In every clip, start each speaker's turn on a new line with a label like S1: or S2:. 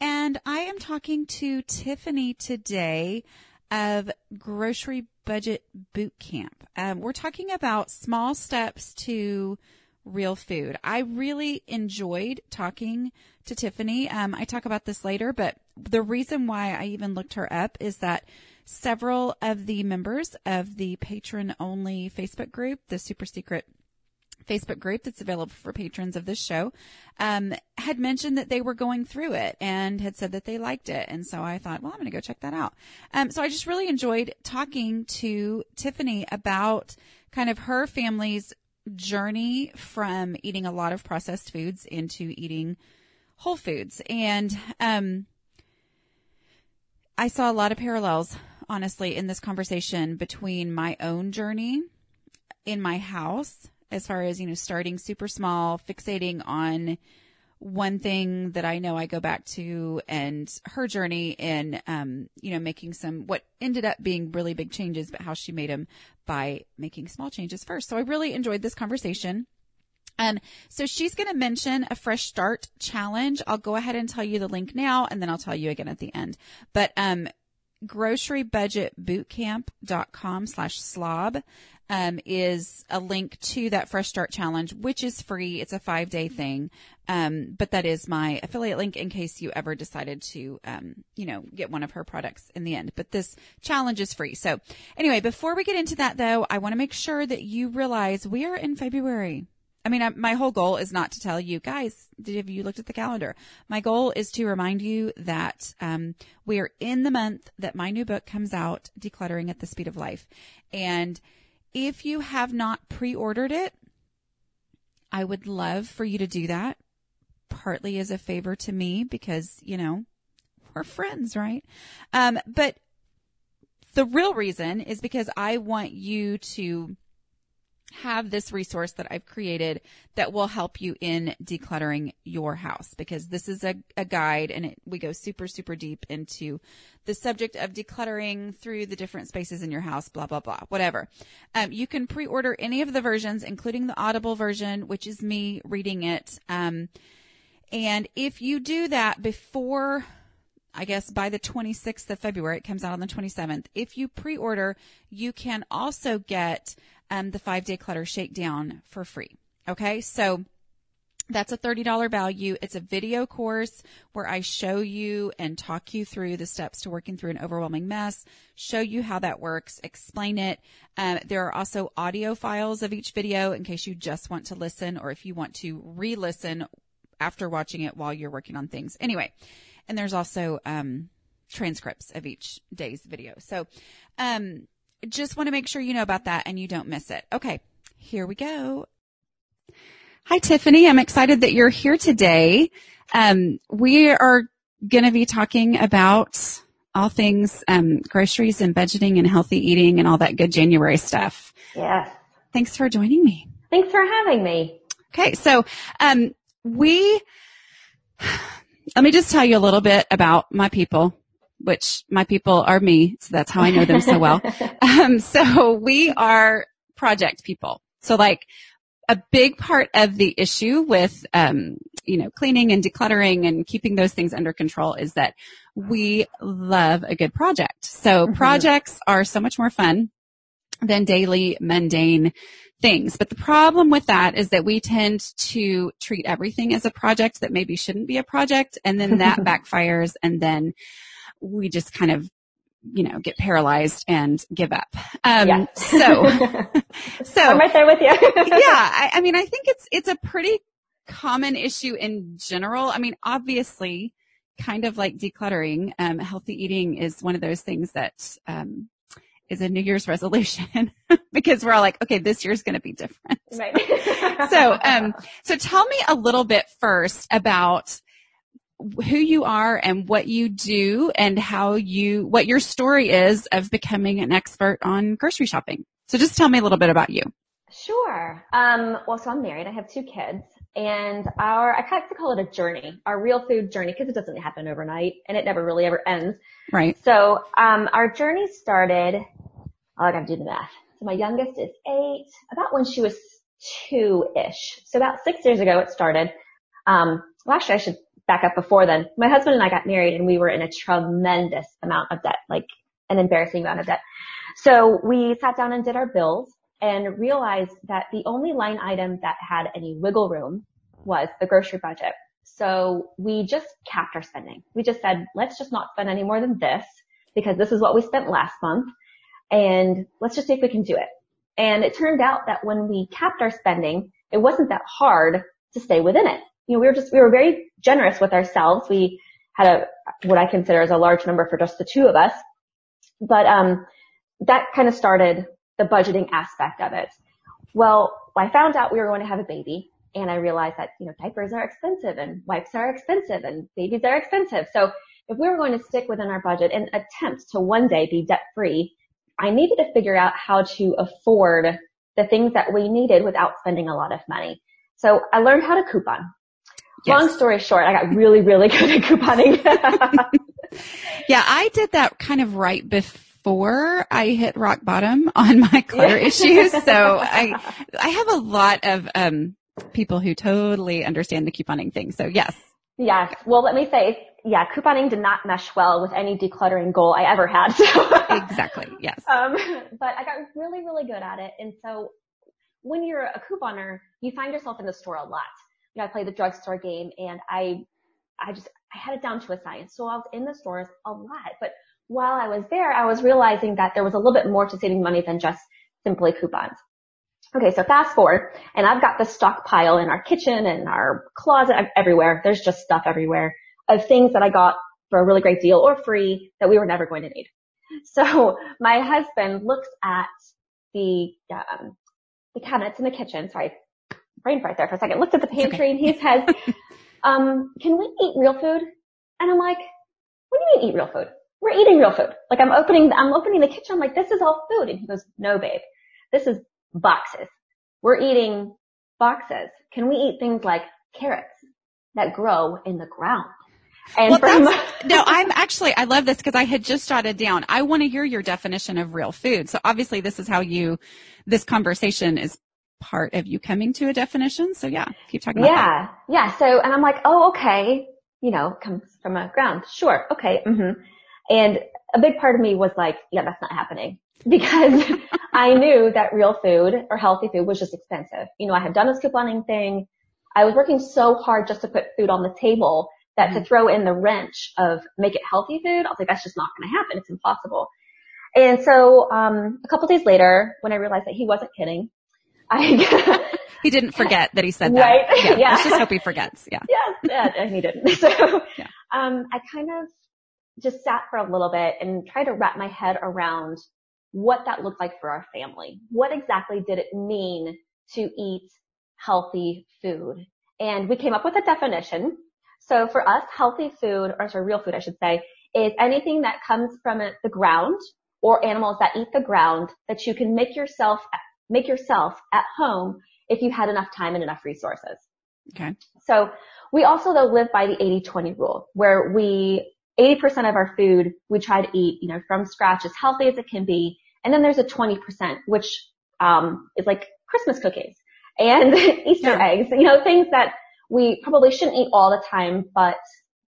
S1: And I am talking to Tiffany today of Grocery Budget Boot Camp. Um, we're talking about small steps to real food. I really enjoyed talking to Tiffany. Um, I talk about this later, but the reason why I even looked her up is that several of the members of the patron only Facebook group, the super secret Facebook group that's available for patrons of this show, um, had mentioned that they were going through it and had said that they liked it. And so I thought, well, I'm going to go check that out. Um, so I just really enjoyed talking to Tiffany about kind of her family's journey from eating a lot of processed foods into eating whole foods. And, um, I saw a lot of parallels, honestly, in this conversation between my own journey in my house as far as, you know, starting super small, fixating on one thing that I know I go back to and her journey in, um, you know, making some, what ended up being really big changes, but how she made them by making small changes first. So I really enjoyed this conversation. Um, so she's going to mention a fresh start challenge. I'll go ahead and tell you the link now and then I'll tell you again at the end. But, um, grocerybudgetbootcamp.com slash slob um, is a link to that Fresh Start Challenge, which is free. It's a five day thing. Um, but that is my affiliate link in case you ever decided to, um, you know, get one of her products in the end. But this challenge is free. So anyway, before we get into that though, I want to make sure that you realize we are in February. I mean, I, my whole goal is not to tell you guys, have you looked at the calendar? My goal is to remind you that um, we are in the month that my new book comes out, Decluttering at the Speed of Life. And if you have not pre-ordered it, I would love for you to do that. Partly as a favor to me because, you know, we're friends, right? Um, but the real reason is because I want you to have this resource that I've created that will help you in decluttering your house because this is a, a guide and it, we go super, super deep into the subject of decluttering through the different spaces in your house, blah, blah, blah, whatever. Um, you can pre-order any of the versions, including the Audible version, which is me reading it. Um, and if you do that before I guess by the 26th of February, it comes out on the 27th. If you pre-order, you can also get um, the five day clutter shakedown for free. Okay. So that's a $30 value. It's a video course where I show you and talk you through the steps to working through an overwhelming mess, show you how that works, explain it. Um, there are also audio files of each video in case you just want to listen or if you want to re-listen after watching it while you're working on things. Anyway, and there's also, um, transcripts of each day's video. So, um, just want to make sure you know about that and you don't miss it. Okay, here we go. Hi, Tiffany. I'm excited that you're here today. Um, we are going to be talking about all things um, groceries and budgeting and healthy eating and all that good January stuff.
S2: Yeah.
S1: Thanks for joining me.
S2: Thanks for having me.
S1: Okay, so um, we let me just tell you a little bit about my people which my people are me. So that's how I know them so well. um, so we are project people. So like a big part of the issue with, um, you know, cleaning and decluttering and keeping those things under control is that we love a good project. So mm-hmm. projects are so much more fun than daily mundane things. But the problem with that is that we tend to treat everything as a project that maybe shouldn't be a project. And then that backfires and then we just kind of you know, get paralyzed and give up. Um, yeah. so, so
S2: I'm right there with you.
S1: yeah. I, I mean, I think it's, it's a pretty common issue in general. I mean, obviously kind of like decluttering, um, healthy eating is one of those things that, um, is a New Year's resolution because we're all like, okay, this year's going to be different.
S2: Right.
S1: so, um, so tell me a little bit first about who you are and what you do and how you, what your story is of becoming an expert on grocery shopping. So just tell me a little bit about you.
S2: Sure. Um, well, so I'm married. I have two kids and our, I kind of call it a journey, our real food journey, because it doesn't happen overnight and it never really ever ends.
S1: Right.
S2: So, um, our journey started, oh, I gotta do the math. So my youngest is eight, about when she was two-ish. So about six years ago it started. Um, well actually I should back up before then. My husband and I got married and we were in a tremendous amount of debt, like an embarrassing amount of debt. So we sat down and did our bills and realized that the only line item that had any wiggle room was the grocery budget. So we just capped our spending. We just said, let's just not spend any more than this because this is what we spent last month and let's just see if we can do it. And it turned out that when we capped our spending, it wasn't that hard to stay within it. You know, we were just, we were very generous with ourselves. We had a, what I consider as a large number for just the two of us. But, um, that kind of started the budgeting aspect of it. Well, I found out we were going to have a baby and I realized that, you know, diapers are expensive and wipes are expensive and babies are expensive. So if we were going to stick within our budget and attempt to one day be debt free, I needed to figure out how to afford the things that we needed without spending a lot of money. So I learned how to coupon. Yes. Long story short, I got really, really good at couponing.
S1: yeah, I did that kind of right before I hit rock bottom on my clutter yeah. issues. So I, I have a lot of, um, people who totally understand the couponing thing. So yes.
S2: Yes. Well, let me say yeah, couponing did not mesh well with any decluttering goal I ever had. So.
S1: exactly. Yes. Um,
S2: but I got really, really good at it. And so when you're a couponer, you find yourself in the store a lot. You know, I play the drugstore game and I, I just, I had it down to a science. So I was in the stores a lot, but while I was there, I was realizing that there was a little bit more to saving money than just simply coupons. Okay, so fast forward, and I've got the stockpile in our kitchen and our closet everywhere. There's just stuff everywhere of things that I got for a really great deal or free that we were never going to need. So my husband looks at the, um, the cabinets in the kitchen. Sorry, brain fart there for a second. Looked at the pantry okay. and he says, um, can we eat real food? And I'm like, what do you mean eat real food? We're eating real food. Like I'm opening, I'm opening the kitchen. I'm like, this is all food. And he goes, no, babe, this is boxes. We're eating boxes. Can we eat things like carrots that grow in the ground?
S1: And well, from, no, I'm actually, I love this because I had just jotted down. I want to hear your definition of real food. So obviously this is how you, this conversation is part of you coming to a definition. So yeah, keep talking
S2: yeah,
S1: that.
S2: Yeah. So, and I'm like, oh, okay. You know, comes from a ground. Sure. Okay. Mm-hmm. And a big part of me was like, yeah, that's not happening because I knew that real food or healthy food was just expensive. You know, I had done this couponing thing. I was working so hard just to put food on the table that mm-hmm. to throw in the wrench of make it healthy food, I was like, that's just not going to happen. It's impossible. And so, um, a couple days later, when I realized that he wasn't kidding, I,
S1: he didn't forget that he said that.
S2: Right.
S1: Yeah. yeah. Let's just hope he forgets. Yeah.
S2: Yeah. And he didn't. So, yeah. um, I kind of just sat for a little bit and tried to wrap my head around what that looked like for our family. What exactly did it mean to eat healthy food? And we came up with a definition so for us, healthy food, or sorry, real food, I should say, is anything that comes from the ground or animals that eat the ground that you can make yourself, make yourself at home if you had enough time and enough resources.
S1: Okay.
S2: So we also though live by the 80-20 rule where we, 80% of our food we try to eat, you know, from scratch as healthy as it can be. And then there's a 20%, which, um, is like Christmas cookies and Easter yeah. eggs, you know, things that we probably shouldn't eat all the time, but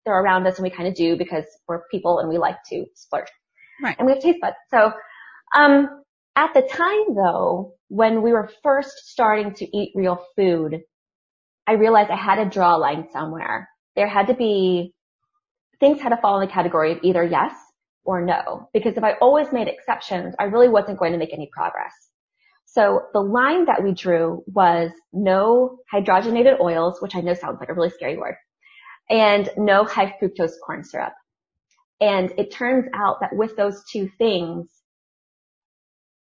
S2: they're around us and we kind of do because we're people and we like to splurge.
S1: Right.
S2: And we have taste buds. So, um, at the time though, when we were first starting to eat real food, I realized I had to draw a line somewhere. There had to be, things had to fall in the category of either yes or no. Because if I always made exceptions, I really wasn't going to make any progress. So the line that we drew was no hydrogenated oils, which I know sounds like a really scary word, and no high fructose corn syrup. And it turns out that with those two things,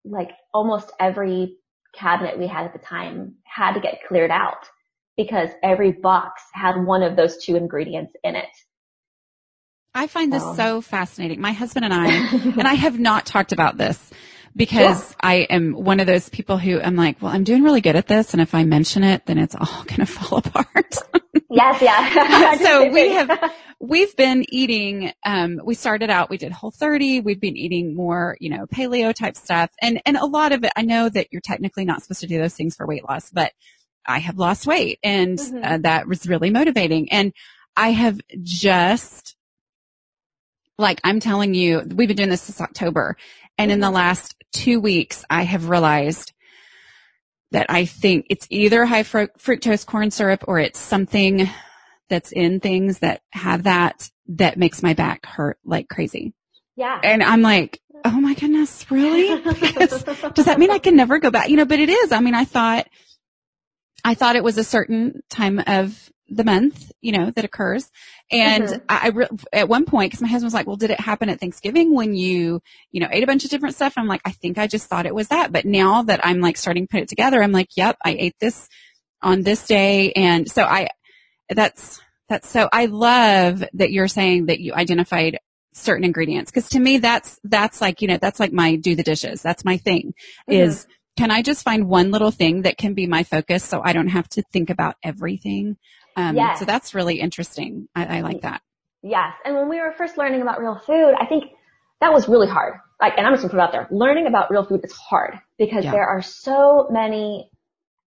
S2: like almost every cabinet we had at the time had to get cleared out because every box had one of those two ingredients in it.
S1: I find this so, so fascinating. My husband and I, and I have not talked about this because yeah. I am one of those people who I'm like, well, I'm doing really good at this. And if I mention it, then it's all going to fall apart.
S2: yes. Yeah.
S1: so we have, we've been eating, um, we started out, we did whole 30. We've been eating more, you know, paleo type stuff. And, and a lot of it, I know that you're technically not supposed to do those things for weight loss, but I have lost weight and mm-hmm. uh, that was really motivating. And I have just, like I'm telling you, we've been doing this since October and in the last two weeks, I have realized that I think it's either high fructose corn syrup or it's something that's in things that have that that makes my back hurt like crazy.
S2: Yeah.
S1: And I'm like, oh my goodness, really? Because, does that mean I can never go back? You know, but it is. I mean, I thought, I thought it was a certain time of the month, you know, that occurs. And mm-hmm. I, I, at one point, cause my husband was like, well, did it happen at Thanksgiving when you, you know, ate a bunch of different stuff? I'm like, I think I just thought it was that. But now that I'm like starting to put it together, I'm like, yep, I ate this on this day. And so I, that's, that's so, I love that you're saying that you identified certain ingredients. Cause to me, that's, that's like, you know, that's like my do the dishes. That's my thing mm-hmm. is, can I just find one little thing that can be my focus so I don't have to think about everything? Um, yes. So that's really interesting. I, I like that.
S2: Yes. And when we were first learning about real food, I think that was really hard. Like, and I'm just gonna put it out there. Learning about real food is hard because yeah. there are so many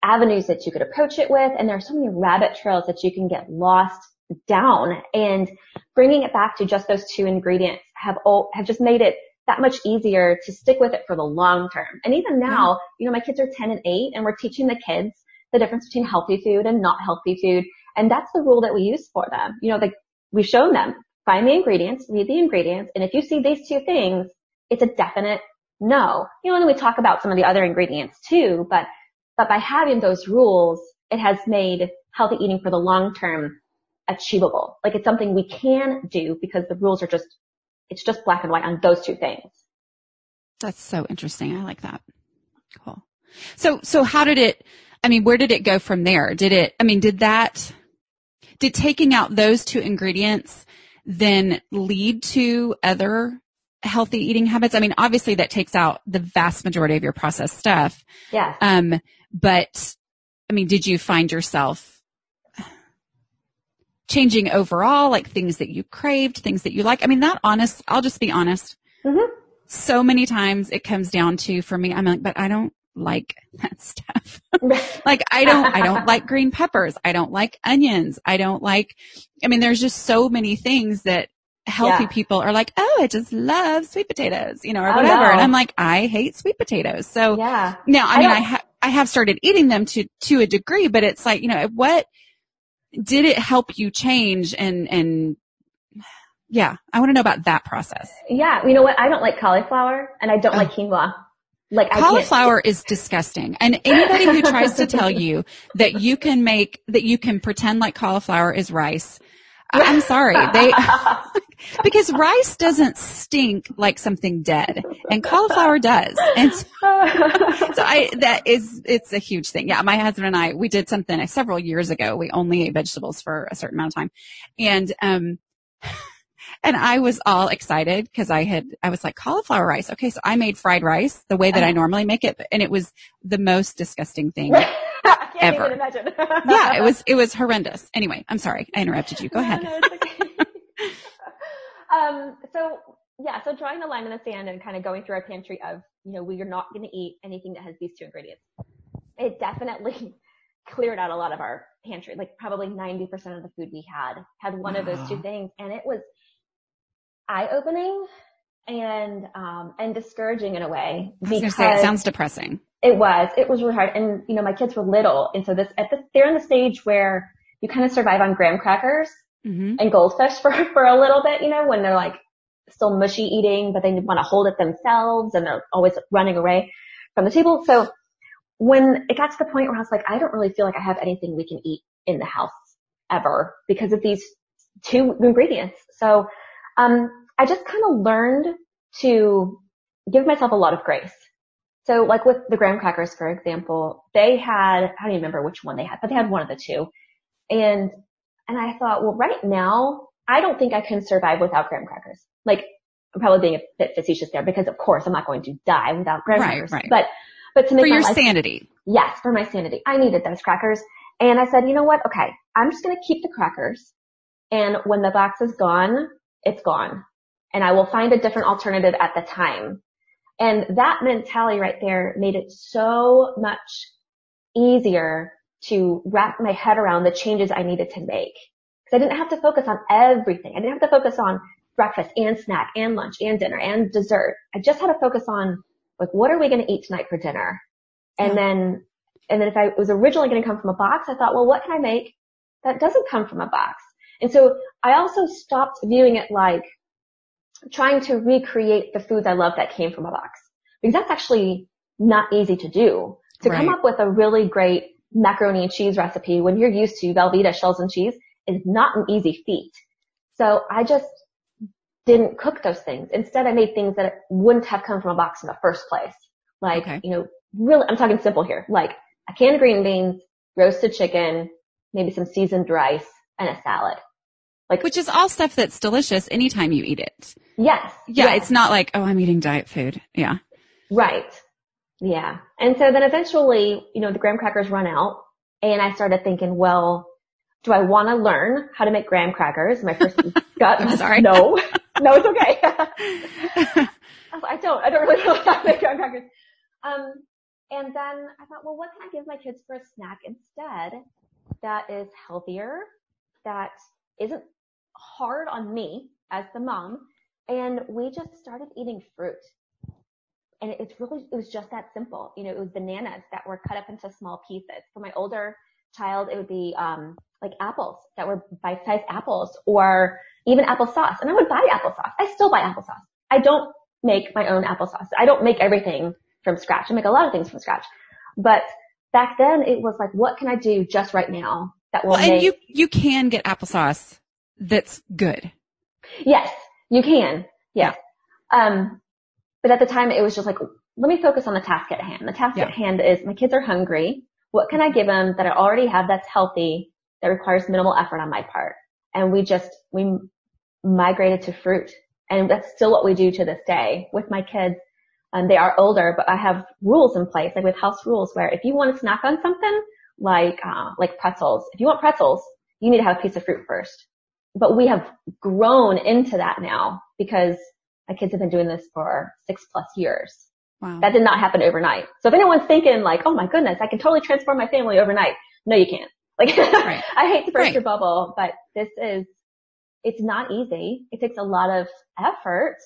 S2: avenues that you could approach it with, and there are so many rabbit trails that you can get lost down. And bringing it back to just those two ingredients have all, have just made it that much easier to stick with it for the long term. And even now, you know, my kids are 10 and 8 and we're teaching the kids the difference between healthy food and not healthy food. And that's the rule that we use for them. You know, like we've shown them, find the ingredients, read the ingredients, and if you see these two things, it's a definite no. You know, and we talk about some of the other ingredients too, but, but by having those rules, it has made healthy eating for the long term achievable. Like it's something we can do because the rules are just, it's just black and white on those two things.
S1: That's so interesting. I like that. Cool. So, so how did it, I mean, where did it go from there? Did it, I mean, did that, did taking out those two ingredients then lead to other healthy eating habits? I mean, obviously that takes out the vast majority of your processed stuff.
S2: Yeah.
S1: Um, but I mean, did you find yourself changing overall, like things that you craved, things that you like? I mean, that honest, I'll just be honest. Mm-hmm. So many times it comes down to, for me, I'm like, but I don't like that stuff. like I don't, I don't like green peppers. I don't like onions. I don't like, I mean, there's just so many things that healthy yeah. people are like, oh, I just love sweet potatoes, you know, or whatever. And I'm like, I hate sweet potatoes. So yeah. now, I, I mean, I, ha- I have started eating them to, to a degree, but it's like, you know, what did it help you change and, and yeah, I want to know about that process.
S2: Yeah. You know what? I don't like cauliflower and I don't oh. like quinoa. Like
S1: cauliflower is disgusting. And anybody who tries to tell you that you can make, that you can pretend like cauliflower is rice, I'm sorry. They, because rice doesn't stink like something dead and cauliflower does. And so, so, I, that is, it's a huge thing. Yeah. My husband and I, we did something several years ago. We only ate vegetables for a certain amount of time. And, um, and I was all excited because I had, I was like cauliflower rice. Okay. So I made fried rice the way that I uh-huh. normally make it. And it was the most disgusting thing ever. yeah. It was, it was horrendous. Anyway, I'm sorry. I interrupted you. Go ahead. No, no, okay.
S2: um, so yeah. So drawing the line in the sand and kind of going through our pantry of, you know, we are not going to eat anything that has these two ingredients. It definitely cleared out a lot of our pantry. Like probably 90% of the food we had had one of those two things. And it was, eye opening and um and discouraging in a way.
S1: Because say, it sounds depressing.
S2: It was. It was really hard. And you know, my kids were little, and so this at the they're in the stage where you kind of survive on graham crackers mm-hmm. and goldfish for for a little bit. You know, when they're like still mushy eating, but they want to hold it themselves, and they're always running away from the table. So when it got to the point where I was like, I don't really feel like I have anything we can eat in the house ever because of these two ingredients. So um, I just kind of learned to give myself a lot of grace. So like with the graham crackers, for example, they had, I don't even remember which one they had, but they had one of the two. And, and I thought, well, right now I don't think I can survive without graham crackers. Like, I'm probably being a bit facetious there because of course I'm not going to die without graham
S1: Right,
S2: crackers.
S1: right.
S2: But, but to make
S1: For your
S2: life
S1: sanity.
S2: Yes, for my sanity. I needed those crackers. And I said, you know what? Okay, I'm just going to keep the crackers. And when the box is gone, it's gone. And I will find a different alternative at the time. And that mentality right there made it so much easier to wrap my head around the changes I needed to make. Because I didn't have to focus on everything. I didn't have to focus on breakfast and snack and lunch and dinner and dessert. I just had to focus on like, what are we going to eat tonight for dinner? And
S1: Yeah.
S2: then, and then if I was originally going to come from a box, I thought, well, what can I make that doesn't come from a box? And so I also stopped viewing it like trying to recreate the foods I love that came from a box. Because that's actually not easy to do. To come up with a really great macaroni and cheese recipe when you're used to Velveeta shells and cheese is not an easy feat. So I just didn't cook those things. Instead, I made things that wouldn't have come from a box in the first place. Like,
S1: Okay.
S2: you know, really, I'm talking simple here. Like a can of green beans, roasted chicken, maybe some seasoned rice, and a salad.
S1: Like, Which is all stuff that's delicious anytime you eat it.
S2: Yes.
S1: Yeah,
S2: yes.
S1: it's not like, oh, I'm eating diet food. Yeah.
S2: Right. Yeah. And so then eventually, you know, the graham crackers run out and I started thinking, well, do I want to learn how to make graham crackers? My first gut was
S1: sorry.
S2: no, no, it's okay. I like, I don't, I don't really know how to make graham crackers. Um, and then I thought, well, what can I give my kids for a snack instead that is healthier, that isn't hard on me as the mom? And we just started eating fruit. And it's really, it was just that simple. You know, it was bananas that were cut up into small pieces. For my older child, it would be, um, like apples that were bite-sized apples or even applesauce. And I would buy applesauce. I still buy applesauce. I don't make my own applesauce. I don't make everything from scratch. I make a lot of things from scratch. But back then it was like, what can I do just right now that will
S1: Well, and
S2: make,
S1: you, you can get applesauce that's good.
S2: yes, you can. Yes. Um, but at the time it was just like, let me focus on the task at hand. The task
S1: Yeah.
S2: at hand is my kids are hungry. What can I give them that I already have that's healthy that requires minimal effort on my part? And we just, we migrated to fruit and that's still what we do to this day with my kids. And they are older, but I have rules in place, like with house rules where if you want to snack on something like, uh, like pretzels, if you want pretzels, you need to have a piece of fruit first. But we have grown into that now because my kids have been doing this for six plus years.
S1: Wow.
S2: That did not happen overnight. So if anyone's thinking like, oh my goodness, I can totally transform my family overnight. No, you can't. Like, I hate to burst
S1: Right.
S2: your bubble, but this is, it's not easy. It takes a lot of effort,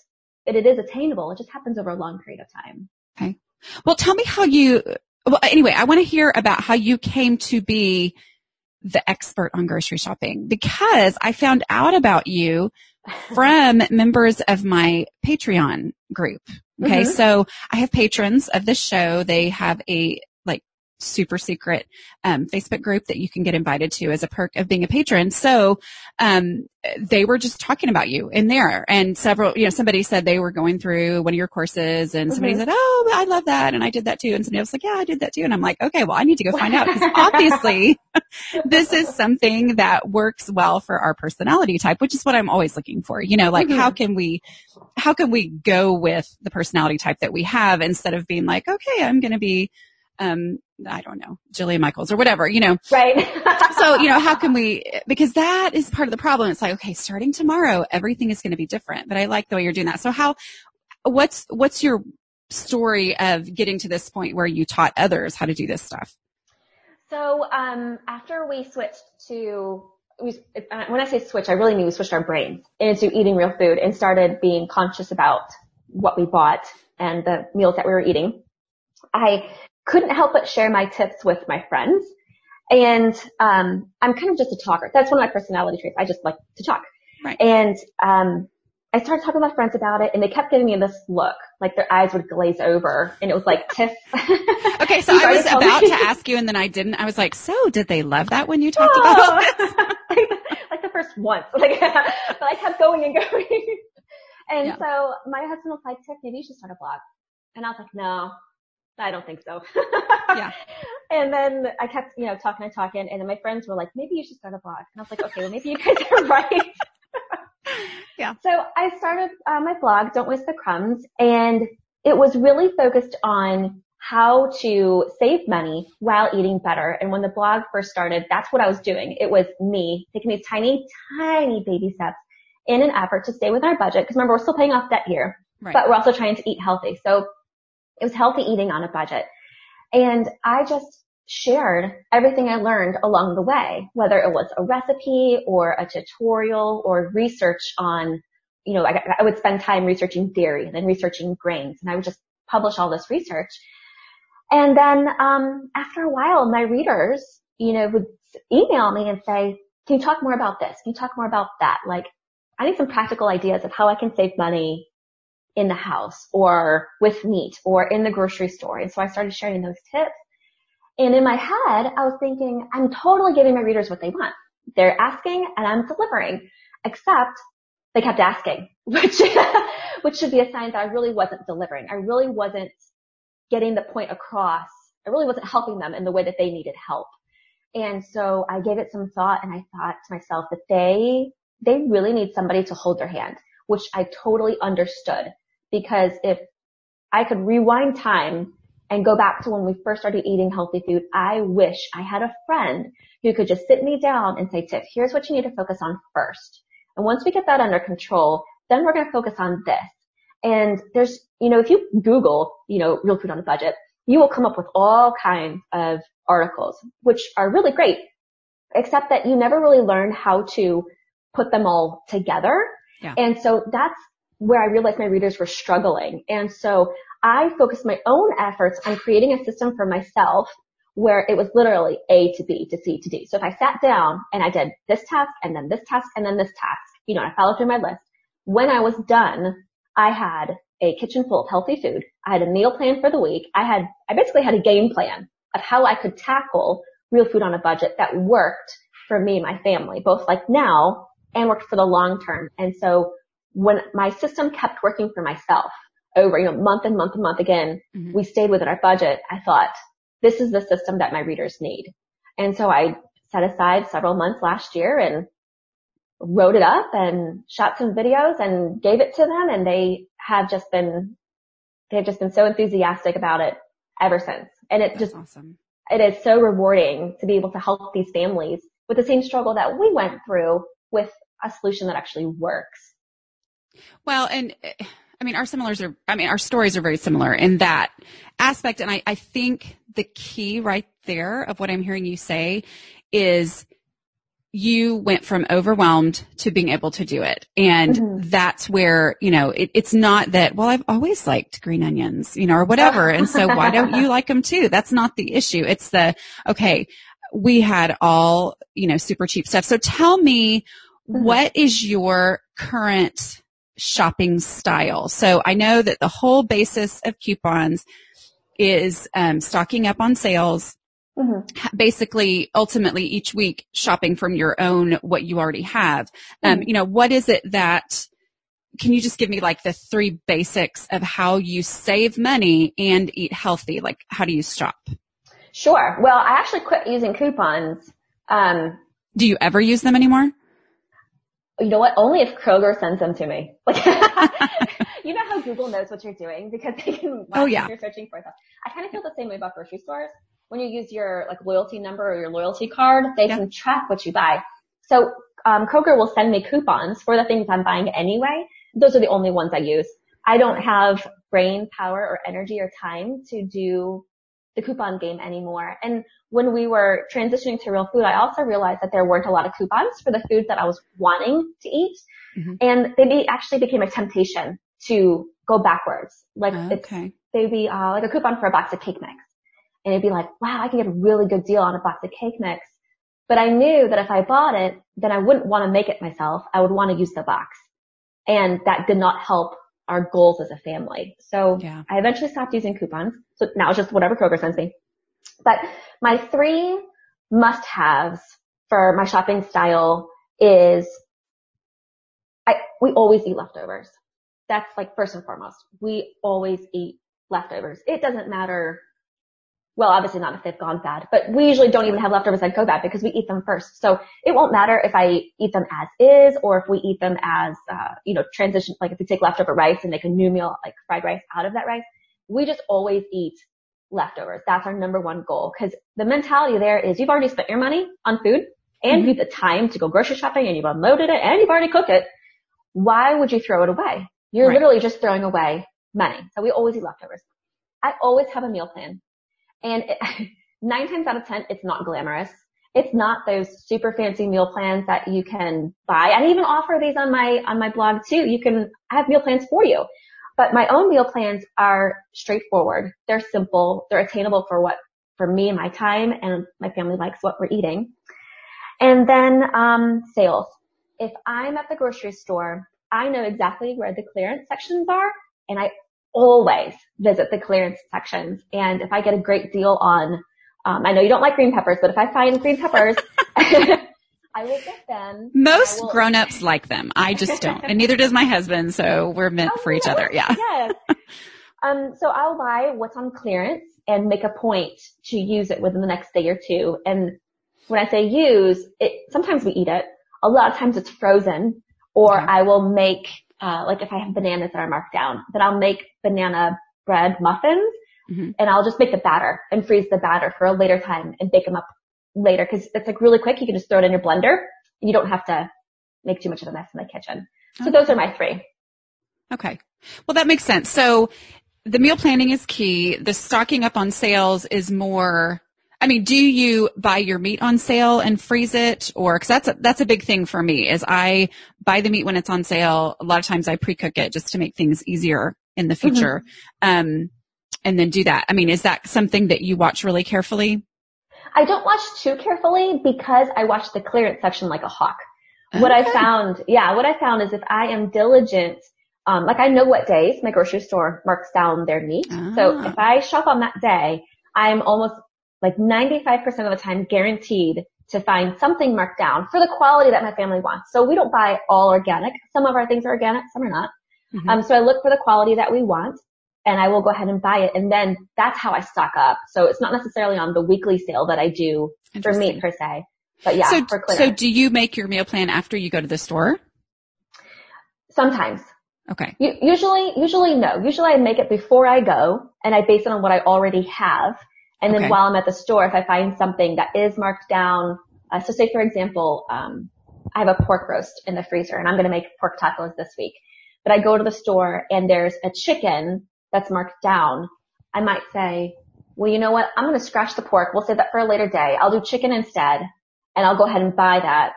S2: but it is attainable. It just happens over a long period of time. Okay.
S1: Well, tell me how you, well, anyway, I want to hear about how you came to be the expert on grocery shopping because I found out about you from members of my Patreon group. Okay.
S2: Mhm.
S1: So I have patrons of this show. They have a super secret um, Facebook group that you can get invited to as a perk of being a patron. So um, they were just talking about you in there and several, you know, somebody said they were going through one of your courses and somebody
S2: Mhm.
S1: said, Oh, I love that. And I did that too. And somebody else was like, yeah, I did that too. And I'm like, okay, well, I need to go find out because obviously this is something that works well for our personality type, which is what I'm always looking for. You know, like
S2: Mhm.
S1: how can we, how can we go with the personality type that we have instead of being like, okay, I'm going to be, um, I don't know, Jillian Michaels or whatever, you know,
S2: Right.
S1: so, you know, how can we, because that is part of the problem. It's like, okay, starting tomorrow, everything is going to be different, but I like the way you're doing that. So how, what's, what's your story of getting to this point where you taught others how to do this stuff?
S2: So um, after we switched to, we, when I say switch, I really mean we switched our brains into eating real food and started being conscious about what we bought and the meals that we were eating. I couldn't help but share my tips with my friends. And um, I'm kind of just a talker. That's one of my personality traits. I just like to talk.
S1: Right.
S2: And um, I started talking to my friends about it, and they kept giving me this look, like their eyes would glaze over, and it was like Tiff.
S1: Okay, so I was about
S2: me-
S1: to ask you and then I didn't. I was like, so did they love that when you talked about?
S2: Oh. like, like the first once. Like, but I kept going and going. And
S1: Yeah.
S2: so my husband was like, Tiff, maybe you should start a blog. And I was like, no, I don't think so.
S1: Yeah.
S2: And then I kept, you know, talking and talking. And then my friends were like, maybe you should start a blog. And I was like, okay, well, maybe you guys are right.
S1: Yeah.
S2: So I started uh, my blog, Don't Waste the Crumbs, and it was really focused on how to save money while eating better. And when the blog first started, that's what I was doing. It was me taking these tiny, tiny baby steps in an effort to stay within our budget. Because remember, we're still paying off debt here,
S1: Right.
S2: but we're also trying to eat healthy. So it was healthy eating on a budget. And I just shared everything I learned along the way, whether it was a recipe or a tutorial or research on, you know, I, I would spend time researching dairy and then researching grains and I would just publish all this research. And then, um, after a while, my readers, you know, would email me and say, can you talk more about this? Can you talk more about that? Like, I need some practical ideas of how I can save money in the house or with meat or in the grocery store. And so I started sharing those tips. And in my head, I was thinking, I'm totally giving my readers what they want. They're asking and I'm delivering, except they kept asking, which, which should be a sign that I really wasn't delivering. I really wasn't getting the point across. I really wasn't helping them in the way that they needed help. And so I gave it some thought and I thought to myself that they, they really need somebody to hold their hand, which I totally understood because if I could rewind time and go back to when we first started eating healthy food, I wish I had a friend who could just sit me down and say, Tiff, here's what you need to focus on first. And once we get that under control, then we're going to focus on this. And there's, you know, if you Google, you know, real food on a budget, you will come up with all kinds of articles, which are really great, except that you never really learn how to put them all together.
S1: Yeah.
S2: And so that's where I realized my readers were struggling. And so I focused my own efforts on creating a system for myself where it was literally A to B to C to D. So if I sat down and I did this task and then this task and then this task, you know, I followed through my list. When I was done, I had a kitchen full of healthy food. I had a meal plan for the week. I had, I basically had a game plan of how I could tackle real food on a budget that worked for me and my family, both like now and worked for the long term. And so when my system kept working for myself over, you know, month and month and month again,
S1: Mhm.
S2: we stayed within our budget. I thought, this is the system that my readers need. And so I set aside several months last year and wrote it up and shot some videos and gave it to them and they have just been, they've just been so enthusiastic about it ever since. And it
S1: That's
S2: just,
S1: awesome.
S2: it is so rewarding to be able to help these families with the same struggle that we went through with a solution that actually works.
S1: Well, and I mean, our similars are, I mean, our stories are very similar in that aspect. And I, I think the key right there of what I'm hearing you say is you went from overwhelmed to being able to do it. And
S2: Mhm.
S1: that's where, you know, it, it's not that, well, I've always liked green onions, you know, or whatever. and so why don't you like them too? That's not the issue. It's the, okay, we had all, you know, super cheap stuff. So tell me,
S2: Mhm.
S1: what is your current shopping style? So I know that the whole basis of coupons is um, stocking up on sales,
S2: Mhm.
S1: basically ultimately each week shopping from your own what you already have. Um,
S2: Mhm.
S1: you know, what is it that can you just give me like the three basics of how you save money and eat healthy? Like how do you shop?
S2: Sure. Well, I actually quit using coupons. Um,
S1: Do you ever use them anymore?
S2: You know what? Only if Kroger sends them to me. Like, you know how Google knows what you're doing because they can watch
S1: Oh, yeah.
S2: you're searching for stuff. I kind of feel the same way about grocery stores. When you use your like loyalty number or your loyalty card, they
S1: Yeah.
S2: can track what you buy. So um, Kroger will send me coupons for the things I'm buying anyway. Those are the only ones I use. I don't have brain power or energy or time to do the coupon game anymore. And when we were transitioning to real food, I also realized that there weren't a lot of coupons for the foods that I was wanting to eat.
S1: Mhm.
S2: And they be, actually became a temptation to go backwards. Like it's,
S1: Okay.
S2: they'd be, uh, like a coupon for a box of cake mix. And it'd be like, wow, I can get a really good deal on a box of cake mix. But I knew that if I bought it, then I wouldn't want to make it myself. I would want to use the box. And that did not help our goals as a family. So
S1: Yeah.
S2: I eventually stopped using coupons. So now it's just whatever Kroger sends me. But my three must haves for my shopping style is I, we always eat leftovers. That's like first and foremost. We always eat leftovers. It doesn't matter well, obviously not if they've gone bad, but we usually don't even have leftovers that go bad because we eat them first. So it won't matter if I eat them as is or if we eat them as, uh, you know, transition, like if we take leftover rice and make a new meal, like fried rice out of that rice, we just always eat leftovers. That's our number one goal because the mentality there is you've already spent your money on food and mm-hmm. you've the time to go grocery shopping and you've unloaded it and you've already cooked it. Why would you throw it away? You're right. literally just throwing away money. So we always eat leftovers. I always have a meal plan. And it, nine times out of 10, it's not glamorous. It's not those super fancy meal plans that you can buy. I even offer these on my, on my blog too. You can have meal plans for you. But my own meal plans are straightforward. They're simple. They're attainable for what, for me and my time and my family likes what we're eating. And then, um, sales. If I'm at the grocery store, I know exactly where the clearance sections are and I always visit the clearance sections. And if I get a great deal on, um, I know you don't like green peppers, but if I find green peppers, I will get them.
S1: Most will... grown-ups like them. I just don't. and neither does my husband. So we're meant oh, for each other. Yeah.
S2: Yes. um, so I'll buy what's on clearance and make a point to use it within the next day or two. And when I say use, it, sometimes we eat it. A lot of times it's frozen or okay. I will make uh, like if I have bananas that are marked down, then I'll make banana bread muffins mm-hmm. and I'll just make the batter and freeze the batter for a later time and bake them up later because it's like really quick. You can just throw it in your blender. And you don't have to make too much of a mess in the kitchen. So okay. those are my three.
S1: Okay. Well, that makes sense. So the meal planning is key. The stocking up on sales is more I mean, do you buy your meat on sale and freeze it or, cause that's a, that's a big thing for me is I buy the meat when it's on sale. A lot of times I pre-cook it just to make things easier in the mm-hmm. future. Mm-hmm. Um, and then do that. I mean, is that something that you watch really carefully?
S2: I don't watch too carefully because I watch the clearance section like a hawk. Okay. What I found, yeah, what I found is if I am diligent, um, like I know what days my grocery store marks down their meat. Ah. So if I shop on that day, I'm almost like 95% of the time guaranteed to find something marked down for the quality that my family wants. So we don't buy all organic. Some of our things are organic, some are not. Mm-hmm. Um, so I look for the quality that we want and I will go ahead and buy it. And then that's how I stock up. So it's not necessarily on the weekly sale that I do for meat per se. But yeah,
S1: so, so do you make your meal plan after you go to the store?
S2: Sometimes.
S1: Okay.
S2: usually, usually no. Usually I make it before I go and I base it on what I already have. And then okay. while I'm at the store, if I find something that is marked down, uh, so say for example, um, I have a pork roast in the freezer and I'm going to make pork tacos this week, but I go to the store and there's a chicken that's marked down. I might say, well, you know what? I'm going to scratch the pork. We'll save that for a later day. I'll do chicken instead and I'll go ahead and buy that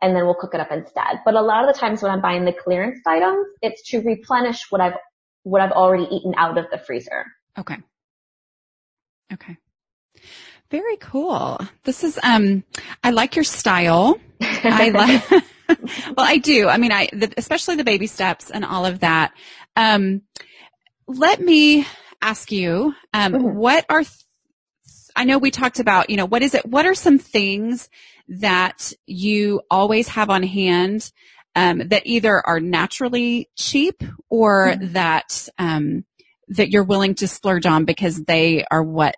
S2: and then we'll cook it up instead. But a lot of the times when I'm buying the clearance items, it's to replenish what I've, what I've already eaten out of the freezer.
S1: Okay. Okay. Very cool. This is, um, I like your style. I like, well, I do. I mean, I, the, especially the baby steps and all of that. Um, let me ask you, um, mm-hmm. what are, th- I know we talked about, you know, what is it, what are some things that you always have on hand, um, that either are naturally cheap or mm-hmm. that, um, that you're willing to splurge on because they are what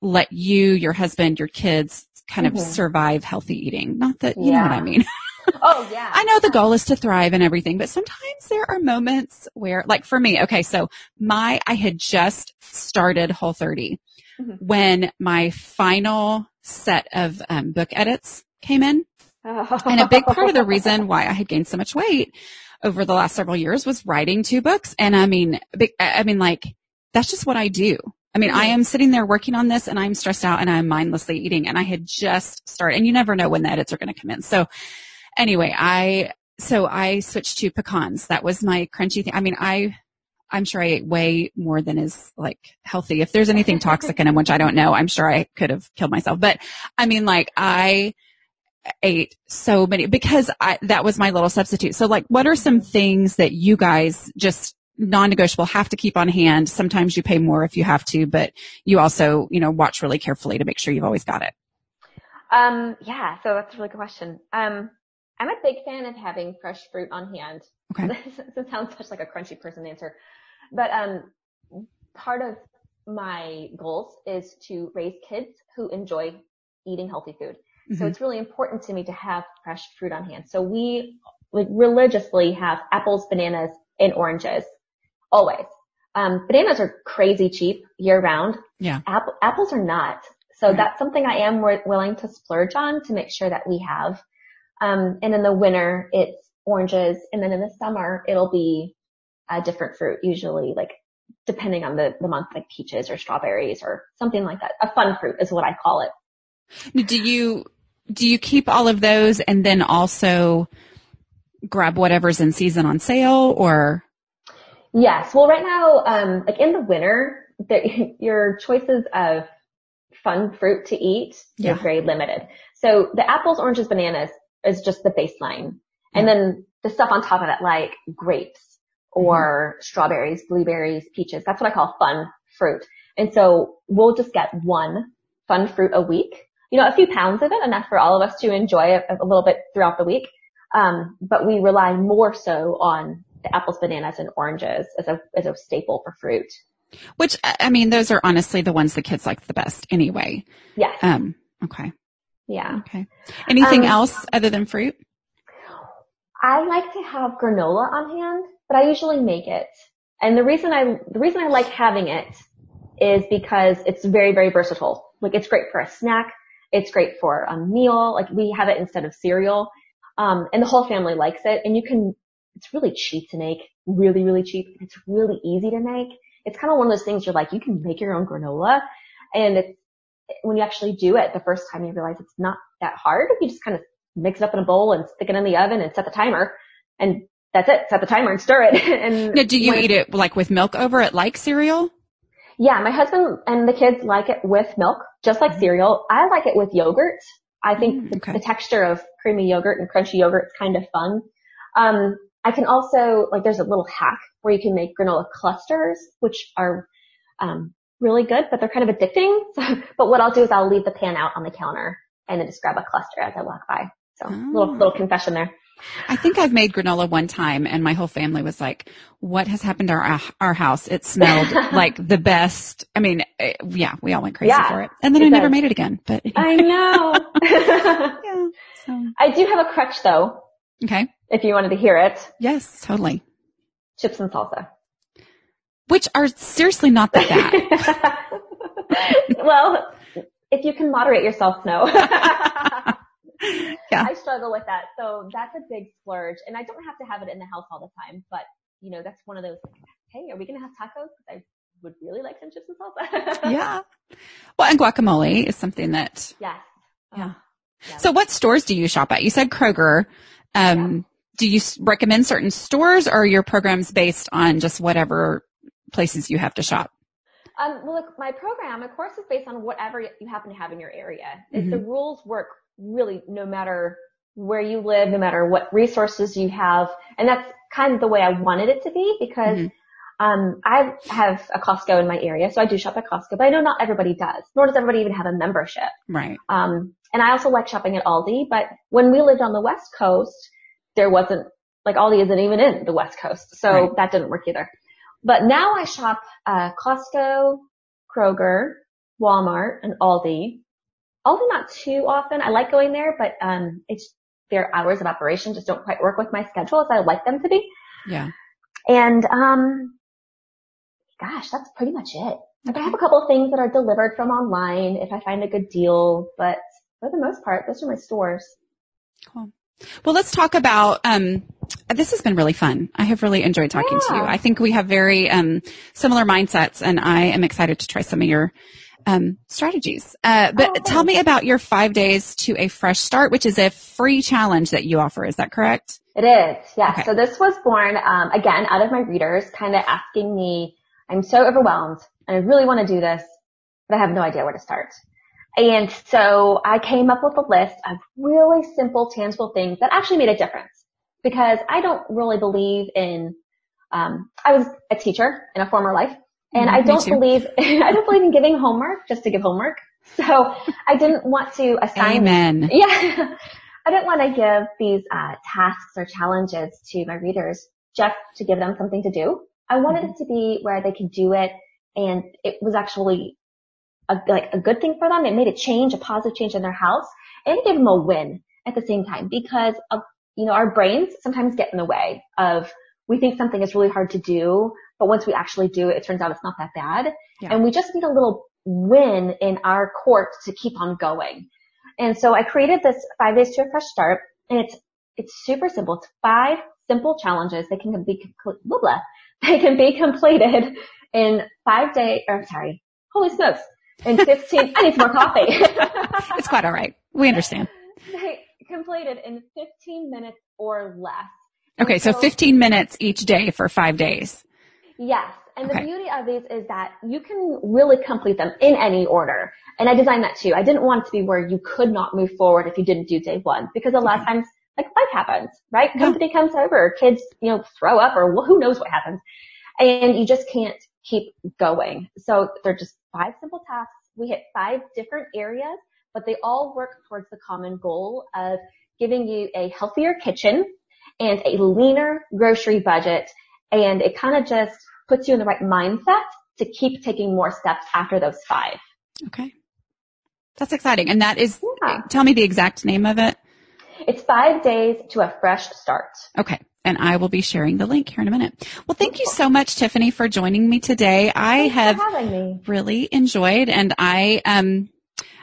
S1: let you, your husband, your kids kind mm-hmm. of survive healthy eating. Not that, you yeah. know what I mean.
S2: oh yeah.
S1: I know the goal is to thrive and everything, but sometimes there are moments where, like for me, okay, so my, I had just started Whole 30 mm-hmm. when my final set of um, book edits came in. and a big part of the reason why I had gained so much weight over the last several years was writing two books. And I mean, I mean, like, that's just what I do. I mean, I mm-hmm. am sitting there working on this and I'm stressed out and I'm mindlessly eating and I had just started and you never know when the edits are going to come in. So anyway, I, so I switched to pecans. That was my crunchy thing. I mean, I, I'm sure I ate way more than is like healthy. If there's anything toxic in them, which I don't know, I'm sure I could have killed myself. But I mean, like I ate so many because I, that was my little substitute. So like, what are some things that you guys just non-negotiable have to keep on hand? Sometimes you pay more if you have to, but you also, you know, watch really carefully to make sure you've always got it.
S2: Um, yeah, so that's a really good question. Um, I'm a big fan of having fresh fruit on hand.
S1: Okay.
S2: this sounds such like a crunchy person answer, but um, part of my goals is to raise kids who enjoy eating healthy food. So
S1: Mhm.
S2: it's really important to me to have fresh fruit on hand. So we like religiously have apples, bananas, and oranges always. Um, bananas are crazy cheap year round.
S1: Yeah.
S2: Apple, apples are not. So
S1: Right.
S2: that's something I am wi- willing to splurge on to make sure that we have. Um, and in the winter, it's oranges. And then in the summer, it'll be a different fruit, usually like depending on the, the month, like peaches or strawberries or something like that. A fun fruit is what I call it.
S1: Do you do you keep all of those and then also grab whatever's in season on sale or
S2: Yes. Well, right now, um, like in the winter, the, your choices of fun fruit to eat
S1: Yeah.
S2: is very limited. So the apples, oranges, bananas is just the baseline. And then the stuff on top of it, like grapes or strawberries, blueberries, peaches, that's what I call fun fruit. And so we'll just get one fun fruit a week, you know, a few pounds of it, enough for all of us to enjoy it a little bit throughout the week. Um, but we rely more so on the apples, bananas, and oranges as a as a staple for fruit.
S1: which I I mean those are honestly the ones the kids like the best anyway.
S2: Yes.
S1: Um okay.
S2: yeah.
S1: Okay. Anything
S2: Um,
S1: else other than fruit?
S2: I like to have granola on hand, but I usually make it. And the reason I the reason I like having it is because it's very very versatile. Like it's great for a snack. It's great for a meal. Like we have it instead of cereal. Um, and the whole family likes it. And you can, it's really cheap to make, really, really cheap. It's really easy to make. It's kind of one of those things you're like, you can make your own granola. And it's, when you actually do it the first time you realize it's not that hard. You just kind of mix it up in a bowl and stick it in the oven and set the timer. And that's it. Set the timer and stir it. and
S1: Now, do you eat it like with milk over it like cereal?
S2: Yeah, my husband and the kids like it with milk, just like cereal. I like it with yogurt. I think
S1: Mm,
S2: the,
S1: okay.
S2: the texture of creamy yogurt and crunchy yogurt is kind of fun. Um, I can also, like there's a little hack where you can make granola clusters, which are, um, really good, but they're kind of addicting. but what I'll do is I'll leave the pan out on the counter and then just grab a cluster as I walk by. So little,
S1: Oh.
S2: little confession there.
S1: I think I've made granola one time and my whole family was like, what has happened to our, our house? It smelled like the best. I mean, eh, yeah, we all went crazy
S2: Yeah,
S1: for it. And then
S2: it
S1: I never made it again, but
S2: I know.
S1: yeah. So,
S2: I do have a crutch though,
S1: okay.
S2: if you wanted to hear it.
S1: Yes, totally.
S2: Chips and salsa.
S1: Which are seriously not that bad.
S2: well, if you can moderate yourself, no.
S1: Yeah.
S2: I struggle with that. So that's a big splurge. And I don't have to have it in the house all the time, but you know, that's one of those, hey, are we going to have tacos? 'Cause I would really like some chips and salsa.
S1: yeah. Well, and guacamole is something that,
S2: Yes.
S1: Yeah.
S2: Yeah.
S1: so what stores do you shop at? You said Kroger. Um, do you recommend certain stores or are your programs based on just whatever places you have to shop?
S2: Um, well, look, my program, of course, is based on whatever you happen to have in your area. If The rules work really no matter where you live, no matter what resources you have. And that's kind of the way I wanted it to be because
S1: Mhm.
S2: um, I have a Costco in my area, so I do shop at Costco, but I know not everybody does, nor does everybody even have a membership.
S1: Right.
S2: Um, and I also like shopping at Aldi, but when we lived on the West Coast, there wasn't, like Aldi isn't even in the West Coast. So
S1: Right.
S2: that didn't work either. But now I shop, uh, Costco, Kroger, Walmart, and Aldi. Aldi not too often. I like going there, but, um, it's, their hours of operation just don't quite work with my schedule as I like them to be.
S1: Yeah.
S2: And, um, gosh, that's pretty much it. Like I have a couple of things that are delivered from online if I find a good deal, but for the most part, those are my stores.
S1: Cool. Well, let's talk about, um, this has been really fun. I have really enjoyed talking to you. I think we have very, um, similar mindsets and I am excited to try some of your, um, strategies. Uh, but
S2: Oh,
S1: tell me about your five days to a fresh start, which is a free challenge that you offer. Is that correct?
S2: It is, yeah.
S1: Okay.
S2: So this was born, um, again, out of my readers kind of asking me, I'm so overwhelmed and I really want to do this, but I have no idea where to start. And so I came up with a list of really simple, tangible things that actually made a difference because I don't really believe in, um, I was a teacher in a former life and I don't believe, I don't believe in giving homework just to give homework. So I didn't want to assign
S1: Amen.
S2: yeah. I didn't want to give these uh, tasks or challenges to my readers just to give them something to do. I wanted
S1: Mm-hmm.
S2: it to be where they could do it and it was actually a, like a good thing for them. It made a change, a positive change in their house and it gave them a win at the same time because of, you know, our brains sometimes get in the way of we think something is really hard to do, but once we actually do it, it turns out it's not that bad. Yeah. And we just need a little win in our court to keep on going. And so I created this five days to a fresh start and it's, it's super simple. It's five simple challenges. They can be, blah, blah, they can be completed in five days, or sorry, holy smokes, in 15, I need more coffee.
S1: it's quite all right. We understand.
S2: They completed in 15 minutes or less.
S1: Okay, so, so 15 minutes each day for five days.
S2: Yes. And okay. the beauty of these is that you can really complete them in any order. And I designed that too. I didn't want it to be where you could not move forward if you didn't do day one because a lot of mm-hmm. times like life happens, right? Company comes over, kids, you know, throw up or who knows what happens. And you just can't keep going. So they're just five simple tasks. We hit five different areas, but they all work towards the common goal of giving you a healthier kitchen and a leaner grocery budget. And it kind of just puts you in the right mindset to keep taking more steps after those five.
S1: Okay. That's exciting. And that is, yeah. tell me the exact name of it.
S2: It's five days to a fresh start.
S1: Okay. And I will be sharing the link here in a minute. Well, thank you so much, Tiffany, for joining me today. I
S2: Thanks
S1: have really enjoyed and I, um,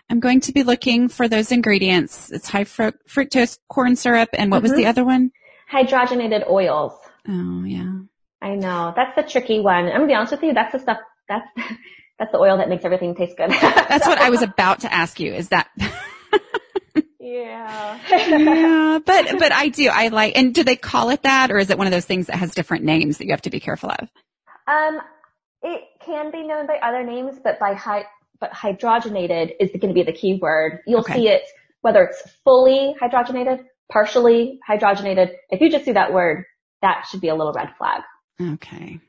S1: I'm going to be looking for those ingredients. It's high fructose corn syrup and what mm-hmm. was the other one?
S2: Hydrogenated oils.
S1: Oh, yeah.
S2: I know. That's the tricky one. I'm gonna be honest with you. That's the stuff, that's, that's the oil that makes everything taste good.
S1: that's what I was about to ask you. Is that
S2: Yeah.
S1: yeah, but but I do. I like. And do they call it that, or is it one of those things that has different names that you have to be careful of?
S2: Um, it can be known by other names, but by high, but hydrogenated is going to be the key word. You'll okay. see it whether it's fully hydrogenated, partially hydrogenated. If you just see that word, that should be a little red flag.
S1: Okay.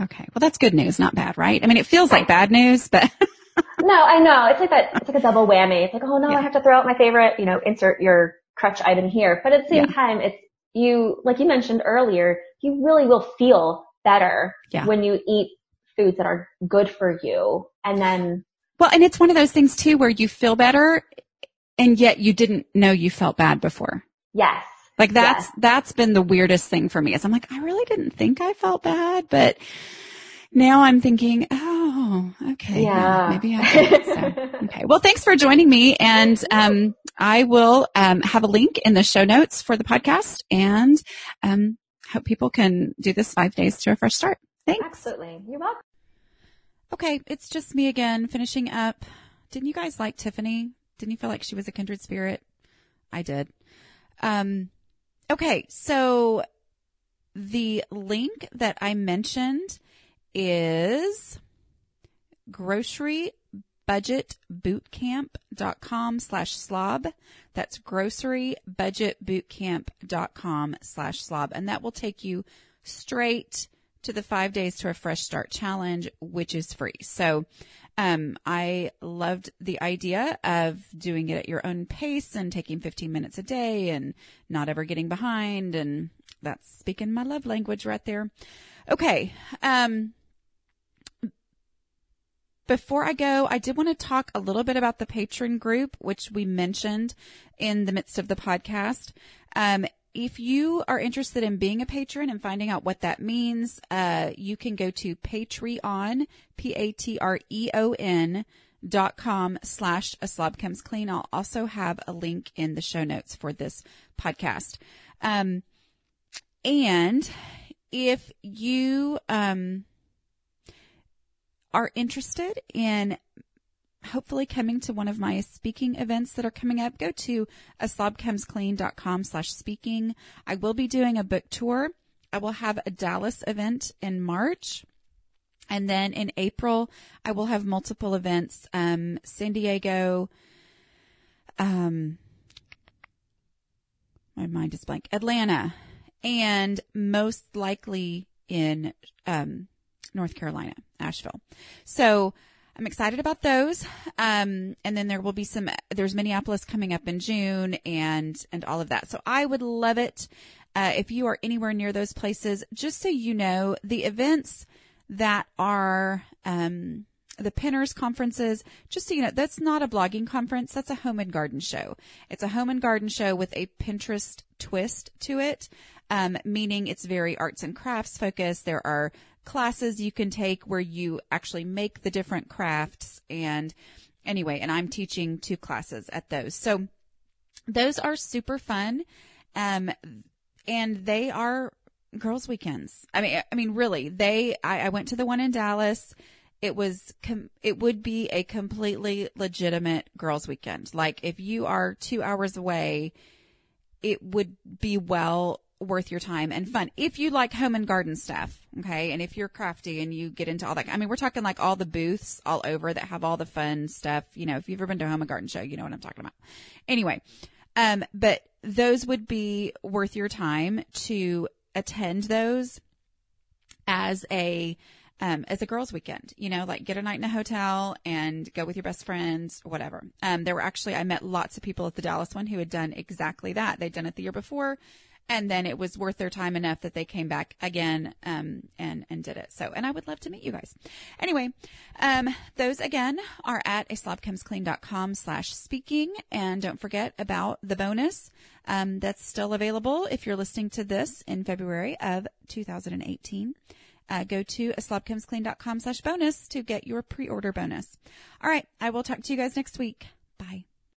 S1: Okay. Well, that's good news, not bad, right? I mean, it feels like bad news, but.
S2: no, I know. It's like that, it's like a double whammy. It's like, oh no, yeah. I have to throw out my favorite, you know, insert your crutch item here. But at the same yeah. time, it's you, like you mentioned earlier, you really will feel better yeah. when you eat foods that are good for you. And then.
S1: Well, and it's one of those things too where you feel better and yet you didn't know you felt bad before.
S2: Yes.
S1: Like that's, yes. that's been the weirdest thing for me is I'm like, I really didn't think I felt bad, but now I'm thinking, oh, okay. Yeah. maybe I did. So, okay. Well, thanks for joining me. And, um, I will, um, have a link in the show notes for the podcast and, um, hope people can do this five days to a fresh start. Thanks.
S2: Absolutely. You're welcome.
S1: Okay. It's just me again finishing up. Didn't you guys like Tiffany? Didn't you feel like she was a kindred spirit? I did. Um, okay. So the link that I mentioned is grocerybudgetbootcamp.com slash slob. That's grocerybudgetbootcamp.com slash slob. And that will take you straight to the five days to a fresh start challenge, which is free. So, um, I loved the idea of doing it at your own pace and taking 15 minutes a day and not ever getting behind. And that's speaking my love language right there. Okay. Um, before I go, I did want to talk a little bit about the patron group, which we mentioned in the midst of the podcast. Um, if you are interested in being a patron and finding out what that means, uh, you can go to Patreon, P-A-T-R-E-O-N dot com slash a slob comes clean. I'll also have a link in the show notes for this podcast. Um, and if you, um, are interested in hopefully coming to one of my speaking events that are coming up, go to a slobcomesclean.com slash speaking. I will be doing a book tour. I will have a Dallas event in March. And then in April, I will have multiple events, um, San Diego, um, my mind is blank, Atlanta, and most likely in, um, North Carolina, Asheville. So I'm excited about those. Um, and then there will be some, there's Minneapolis coming up in June and, and all of that. So I would love it. Uh, if you are anywhere near those places, just so you know, the events that are, um, the Pinners conferences, just so you know, that's not a blogging conference. That's a home and garden show. It's a home and garden show with a Pinterest twist to it, um, meaning it's very arts and crafts focused. There are classes you can take where you actually make the different crafts. And anyway, and I'm teaching two classes at those. So those are super fun. Um, and they are girls weekends. I mean, I mean, really, they, I, I went to the one in Dallas it was com- it would be a completely legitimate girls weekend. Like if you are 2 hours away, it would be well worth your time and fun. If you like home and garden stuff, okay? And if you're crafty and you get into all that. I mean, we're talking like all the booths all over that have all the fun stuff. You know, if you've ever been to a home and garden show, you know what I'm talking about. Anyway, um but those would be worth your time to attend those as a um, as a girls' weekend. You know, like get a night in a hotel and go with your best friends, whatever. Um, there were actually I met lots of people at the Dallas one who had done exactly that. They'd done it the year before, and then it was worth their time enough that they came back again um, and and did it. So, and I would love to meet you guys. Anyway, um, those again are at a slobcomesclean.com slash speaking, and don't forget about the bonus um, that's still available if you're listening to this in February of 2018 uh, go to aslobcomesclean.com slash bonus to get your pre-order bonus. All right. I will talk to you guys next week. Bye.